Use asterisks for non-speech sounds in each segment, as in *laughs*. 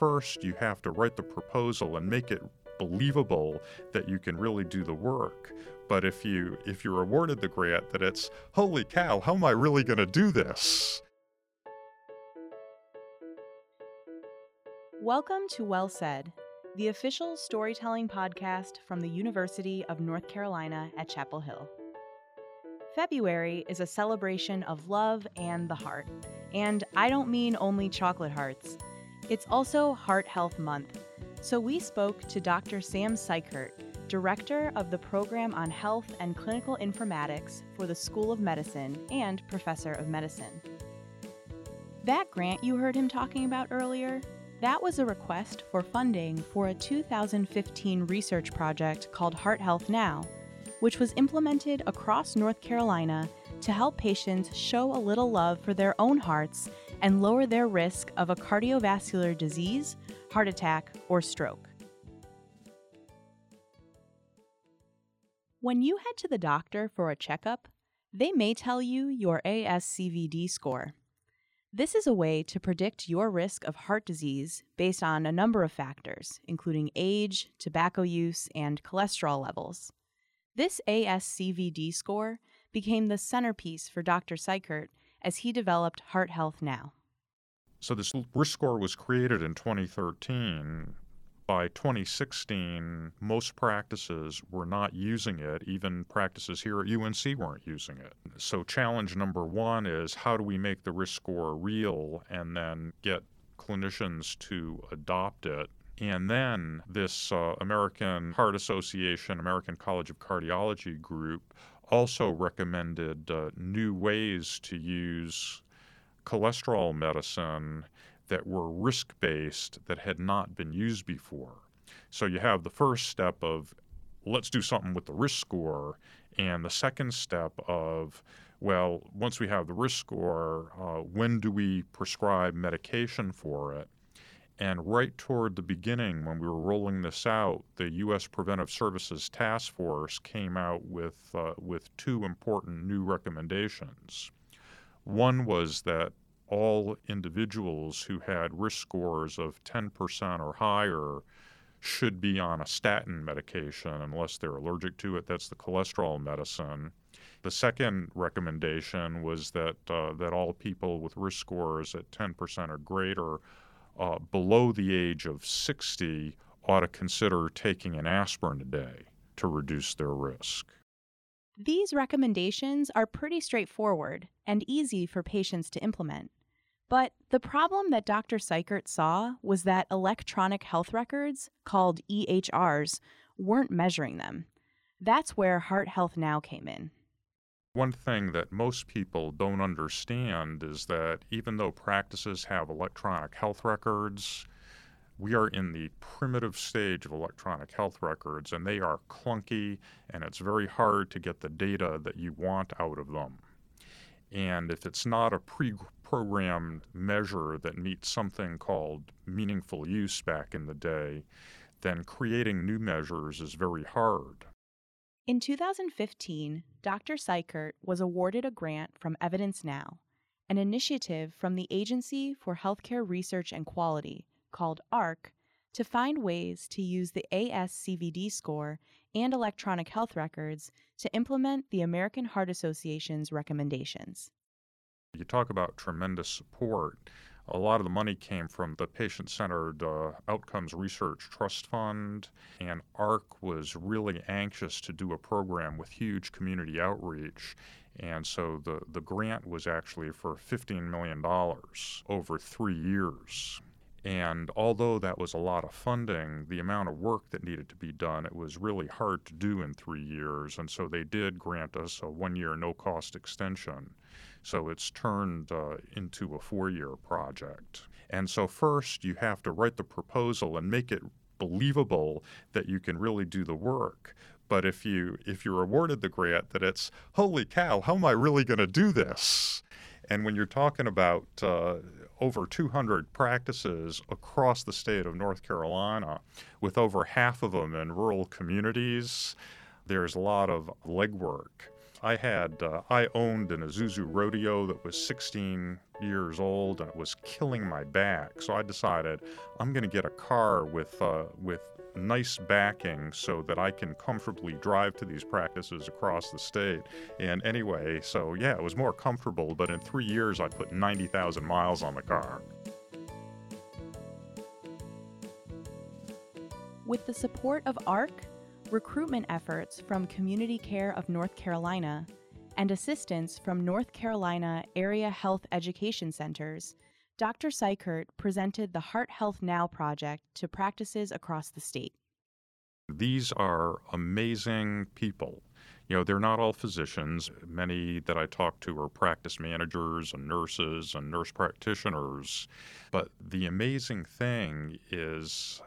first, you have to write the proposal and make it believable that you can really do the work. But if you if you're awarded the grant, that it's holy cow, how am I really going to do this? Welcome to Well Said, the official storytelling podcast from the University of North Carolina at Chapel Hill. February is a celebration of love and the heart. And I don't mean only chocolate hearts. It's also Heart Health Month. So we spoke to Dr. Sam Cykert, Director of the Program on Health and Clinical Informatics for the School of Medicine and Professor of Medicine. That grant you heard him talking about earlier, that was a request for funding for a 2015 research project called Heart Health Now which was implemented across North Carolina to help patients show a little love for their own hearts and lower their risk of a cardiovascular disease, heart attack, or stroke. When you head to the doctor for a checkup, they may tell you your ASCVD score. This is a way to predict your risk of heart disease based on a number of factors, including age, tobacco use, and cholesterol levels. This ASCVD score became the centerpiece for Dr. Cykert as he developed Heart Health Now. So, this risk score was created in 2013. By 2016, most practices were not using it. Even practices here at UNC weren't using it. So, challenge number one is how do we make the risk score real and then get clinicians to adopt it and then this uh, American Heart Association, American College of Cardiology group also recommended uh, new ways to use cholesterol medicine that were risk based that had not been used before. So you have the first step of let's do something with the risk score, and the second step of well, once we have the risk score, uh, when do we prescribe medication for it? And right toward the beginning, when we were rolling this out, the U.S. Preventive Services Task Force came out with, uh, with two important new recommendations. One was that all individuals who had risk scores of 10% or higher should be on a statin medication unless they're allergic to it. That's the cholesterol medicine. The second recommendation was that, uh, that all people with risk scores at 10% or greater uh, below the age of 60 ought to consider taking an aspirin a day to reduce their risk. These recommendations are pretty straightforward and easy for patients to implement. But the problem that Dr. Cykert saw was that electronic health records, called EHRs, weren't measuring them. That's where Heart Health Now came in. One thing that most people don't understand is that even though practices have electronic health records, we are in the primitive stage of electronic health records, and they are clunky, and it's very hard to get the data that you want out of them. And if it's not a pre programmed measure that meets something called meaningful use back in the day, then creating new measures is very hard. In 2015, Dr. Cykert was awarded a grant from Evidence Now, an initiative from the Agency for Healthcare Research and Quality, called AHRQ, to find ways to use the ASCVD score and electronic health records to implement the American Heart Association's recommendations. You talk about tremendous support a lot of the money came from the Patient Centered uh, Outcomes Research Trust Fund, and AHRQ was really anxious to do a program with huge community outreach. And so the, the grant was actually for $15 million over three years. And although that was a lot of funding, the amount of work that needed to be done, it was really hard to do in three years. And so they did grant us a one year no cost extension. So it's turned uh, into a four year project. And so, first, you have to write the proposal and make it believable that you can really do the work. But if you if you're awarded the grant, that it's holy cow, how am I really going to do this? And when you're talking about uh, over 200 practices across the state of North Carolina, with over half of them in rural communities, there's a lot of legwork. I had uh, I owned an Isuzu Rodeo that was 16 years old and it was killing my back. So I decided I'm going to get a car with uh, with nice backing so that I can comfortably drive to these practices across the state. And anyway, so yeah, it was more comfortable. But in three years, I put 90,000 miles on the car. With the support of AHRQ, recruitment efforts from Community Care of North Carolina, and assistance from North Carolina Area Health Education Centers, Dr. Cykert presented the Heart Health Now project to practices across the state. These are amazing people. You know, they're not all physicians. Many that I talk to are practice managers and nurses and nurse practitioners. But the amazing thing is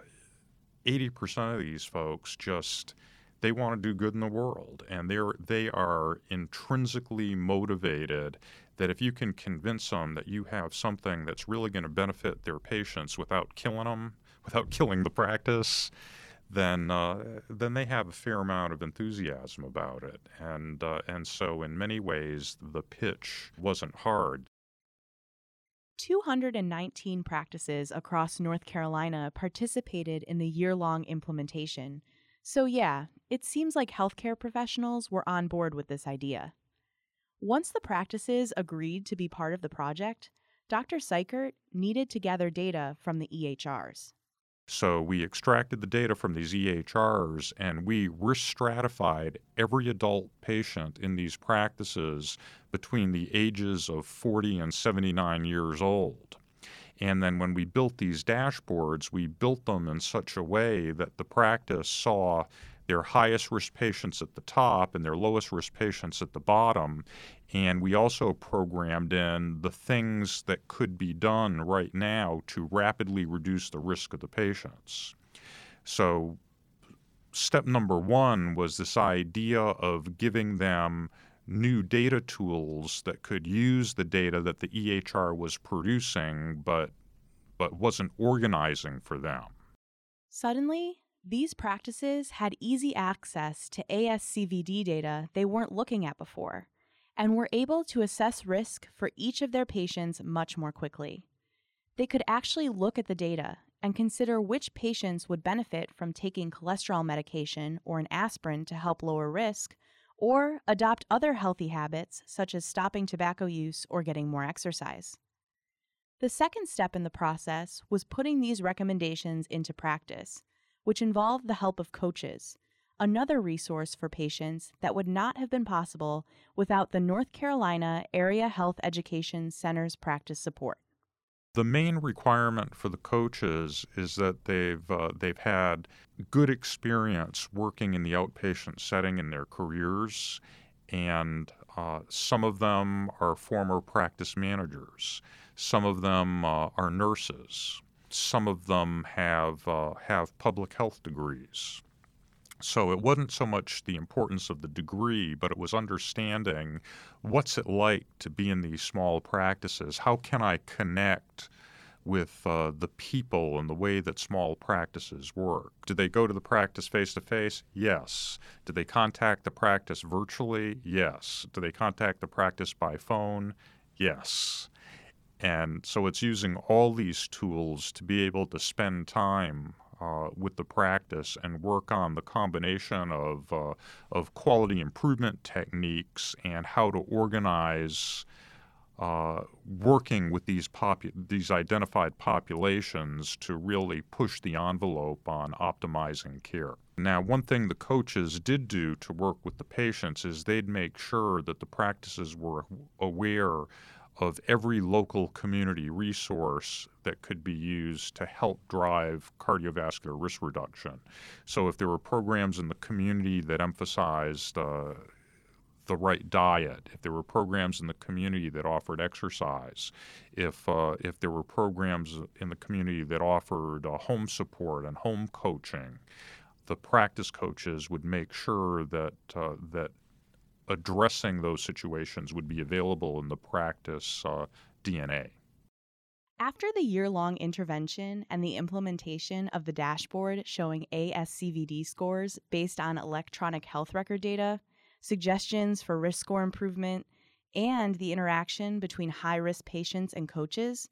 80% of these folks just they want to do good in the world and they're they are intrinsically motivated that if you can convince them that you have something that's really going to benefit their patients without killing them without killing the practice then uh, then they have a fair amount of enthusiasm about it and uh, and so in many ways the pitch wasn't hard 219 practices across North Carolina participated in the year long implementation. So, yeah, it seems like healthcare professionals were on board with this idea. Once the practices agreed to be part of the project, Dr. Cykert needed to gather data from the EHRs. So we extracted the data from these EHRs and we risk stratified every adult patient in these practices between the ages of 40 and 79 years old. And then when we built these dashboards, we built them in such a way that the practice saw their highest risk patients at the top and their lowest risk patients at the bottom. And we also programmed in the things that could be done right now to rapidly reduce the risk of the patients. So, step number one was this idea of giving them new data tools that could use the data that the EHR was producing but but wasn't organizing for them. Suddenly, these practices had easy access to ASCVD data they weren't looking at before and were able to assess risk for each of their patients much more quickly. They could actually look at the data and consider which patients would benefit from taking cholesterol medication or an aspirin to help lower risk, or adopt other healthy habits such as stopping tobacco use or getting more exercise. The second step in the process was putting these recommendations into practice which involved the help of coaches, another resource for patients that would not have been possible without the North Carolina Area Health Education Center's practice support. The main requirement for the coaches is that they've uh, they've had good experience working in the outpatient setting in their careers, and uh, some of them are former practice managers. Some of them uh, are nurses some of them have uh, have public health degrees. So it wasn't so much the importance of the degree, but it was understanding what's it like to be in these small practices. How can I connect with uh, the people and the way that small practices work? Do they go to the practice face to face? Yes. Do they contact the practice virtually? Yes. Do they contact the practice by phone? Yes. And so it's using all these tools to be able to spend time uh, with the practice and work on the combination of, uh, of quality improvement techniques and how to organize uh, working with these, popu- these identified populations to really push the envelope on optimizing care. Now, one thing the coaches did do to work with the patients is they'd make sure that the practices were aware of every local community resource that could be used to help drive cardiovascular risk reduction. So, if there were programs in the community that emphasized uh, the right diet, if there were programs in the community that offered exercise, if uh, if there were programs in the community that offered uh, home support and home coaching, the practice coaches would make sure that uh, that addressing those situations would be available in the practice uh, DNA. After the year long intervention and the implementation of the dashboard showing ASCVD scores based on electronic health record data, suggestions for risk score improvement, and the interaction between high risk patients and coaches,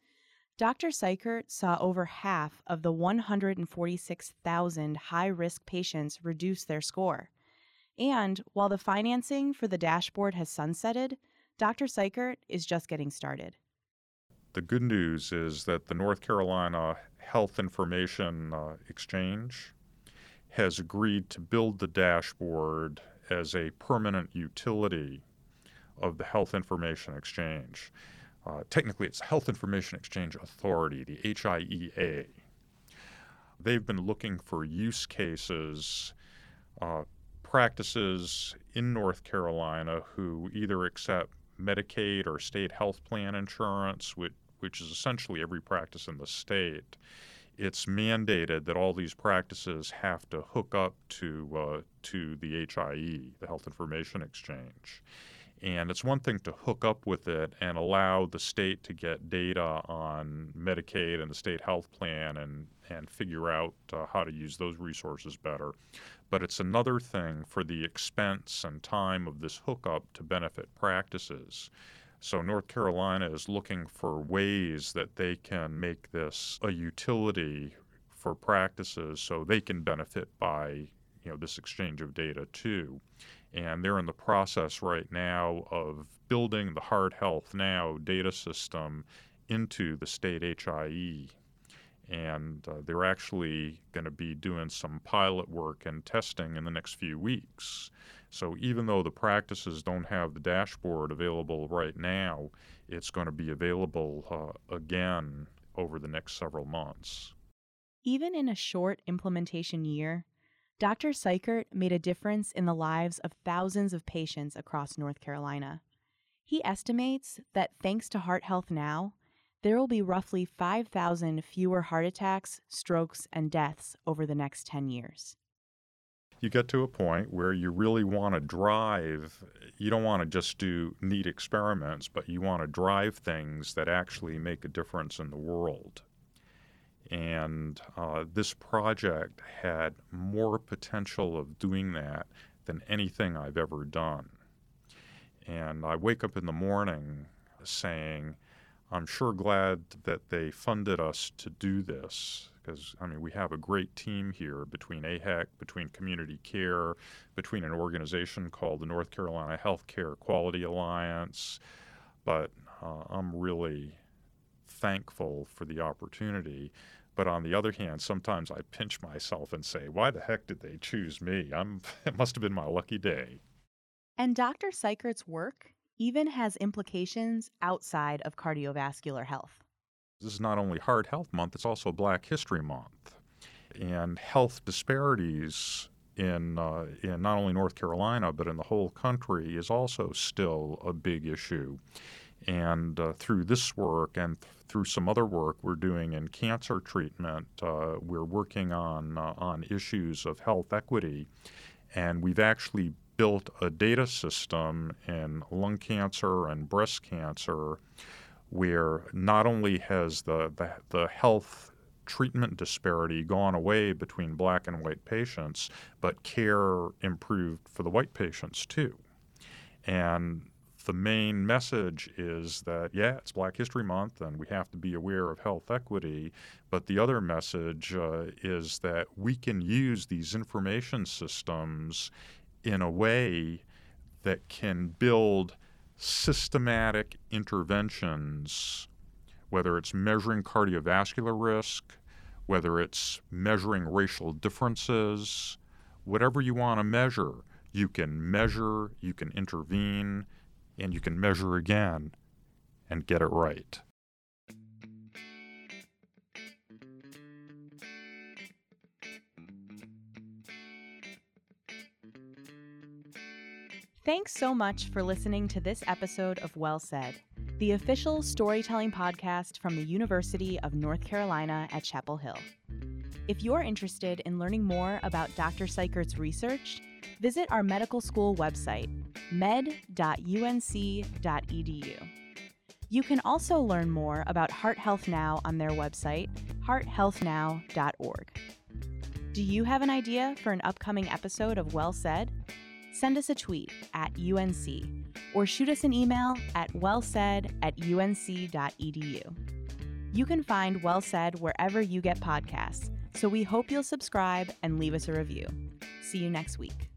Dr. Cykert saw over half of the 146,000 high risk patients reduce their score. And while the financing for the dashboard has sunsetted, Dr. Cykert is just getting started. The good news is that the North Carolina Health Information uh, Exchange has agreed to build the dashboard as a permanent utility of the Health Information Exchange. Uh, technically, it's Health Information Exchange Authority, the HIEA. They've been looking for use cases, uh, practices in North Carolina who either accept Medicaid or state health plan insurance, which, which is essentially every practice in the state, it's mandated that all these practices have to hook up to uh, to the HIE, the Health Information Exchange. And it's one thing to hook up with it and allow the state to get data on Medicaid and the state health plan and, and figure out uh, how to use those resources better. But it's another thing for the expense and time of this hookup to benefit practices. So North Carolina is looking for ways that they can make this a utility for practices so they can benefit by you know this exchange of data too and they're in the process right now of building the Heart Health Now data system into the state HIE. And uh, they're actually going to be doing some pilot work and testing in the next few weeks. So even though the practices don't have the dashboard available right now, it's going to be available uh, again over the next several months. Even in a short implementation year, Dr. Cykert made a difference in the lives of thousands of patients across North Carolina. He estimates that thanks to Heart Health Now, there will be roughly 5,000 fewer heart attacks, strokes, and deaths over the next 10 years. You get to a point where you really want to drive, you don't want to just do neat experiments, but you want to drive things that actually make a difference in the world. And uh, this project had more potential of doing that than anything I've ever done. And I wake up in the morning saying, I'm sure glad that they funded us to do this because, I mean, we have a great team here between AHEC, between community care, between an organization called the North Carolina Healthcare Quality Alliance. But uh, I'm really thankful for the opportunity. But on the other hand, sometimes I pinch myself and say, why the heck did they choose me? I'm, *laughs* it must have been my lucky day. And Dr. Cykert's work even has implications outside of cardiovascular health. This is not only Heart Health Month, it's also Black History Month. And health disparities in, uh, in not only North Carolina, but in the whole country is also still a big issue. And uh, through this work and th- through some other work we're doing in cancer treatment, uh, we're working on, uh, on issues of health equity. And we've actually built a data system in lung cancer and breast cancer where not only has the, the, the health treatment disparity gone away between black and white patients, but care improved for the white patients too. And the main message is that, yeah, it's Black History Month and we have to be aware of health equity. But the other message uh, is that we can use these information systems in a way that can build systematic interventions, whether it's measuring cardiovascular risk, whether it's measuring racial differences, whatever you want to measure, you can measure, you can intervene, and you can measure again and get it right. Thanks so much for listening to this episode of Well Said, the official storytelling podcast from the University of North Carolina at Chapel Hill. If you're interested in learning more about Dr. Cykert's research, visit our medical school website, med.unc.edu. You can also learn more about Heart Health Now on their website, hearthealthnow.org. Do you have an idea for an upcoming episode of Well Said? send us a tweet at UNC or shoot us an email at wellsaid at unc.edu. You can find Well Said wherever you get podcasts, so we hope you'll subscribe and leave us a review. See you next week.